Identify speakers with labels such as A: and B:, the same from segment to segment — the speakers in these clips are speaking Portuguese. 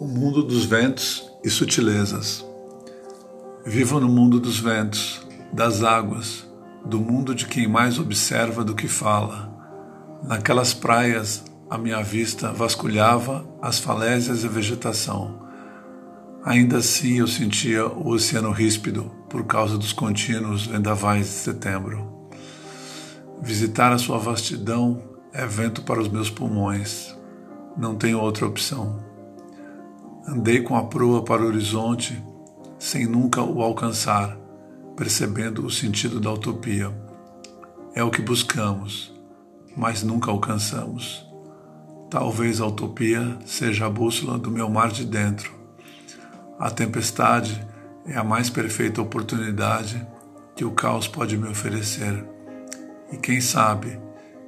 A: O mundo dos ventos e sutilezas. Vivo no mundo dos ventos, das águas, do mundo de quem mais observa do que fala. Naquelas praias, a minha vista vasculhava as falésias e a vegetação. Ainda assim eu sentia o oceano ríspido por causa dos contínuos vendavais de setembro. Visitar a sua vastidão é vento para os meus pulmões. Não tenho outra opção. Andei com a proa para o horizonte, sem nunca o alcançar, percebendo o sentido da utopia. É o que buscamos, mas nunca alcançamos. Talvez a utopia seja a bússola do meu mar de dentro. A tempestade é a mais perfeita oportunidade que o caos pode me oferecer. E quem sabe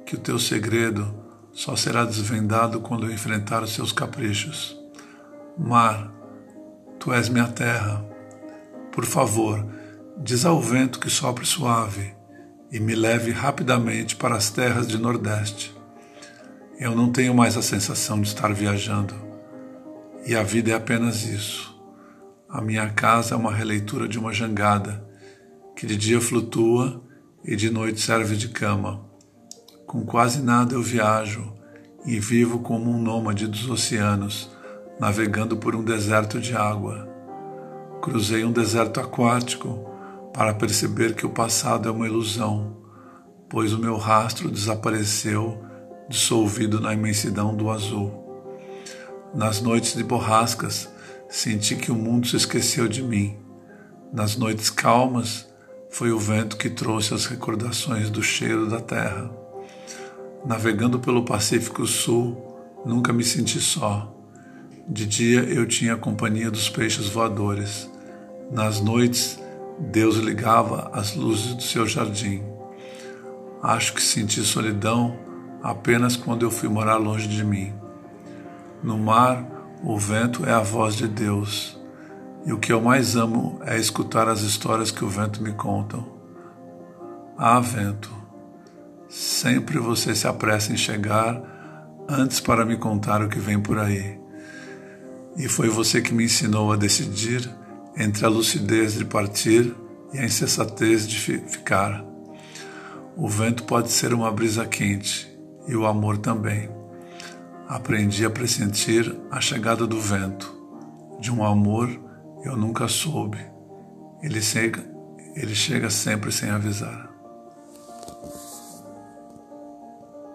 A: que o teu segredo só será desvendado quando eu enfrentar os seus caprichos. Mar, tu és minha terra. Por favor, diz ao vento que sopre suave e me leve rapidamente para as terras de Nordeste. Eu não tenho mais a sensação de estar viajando. E a vida é apenas isso. A minha casa é uma releitura de uma jangada que de dia flutua e de noite serve de cama. Com quase nada eu viajo e vivo como um nômade dos oceanos navegando por um deserto de água. Cruzei um deserto aquático para perceber que o passado é uma ilusão, pois o meu rastro desapareceu, dissolvido na imensidão do azul. Nas noites de borrascas, senti que o mundo se esqueceu de mim. Nas noites calmas, foi o vento que trouxe as recordações do cheiro da terra. Navegando pelo Pacífico Sul, nunca me senti só. De dia eu tinha a companhia dos peixes voadores. Nas noites, Deus ligava as luzes do seu jardim. Acho que senti solidão apenas quando eu fui morar longe de mim. No mar, o vento é a voz de Deus, e o que eu mais amo é escutar as histórias que o vento me conta. Ah, vento, sempre você se apressa em chegar antes para me contar o que vem por aí. E foi você que me ensinou a decidir entre a lucidez de partir e a insensatez de ficar. O vento pode ser uma brisa quente e o amor também. Aprendi a pressentir a chegada do vento. De um amor eu nunca soube. Ele chega, ele chega sempre sem avisar.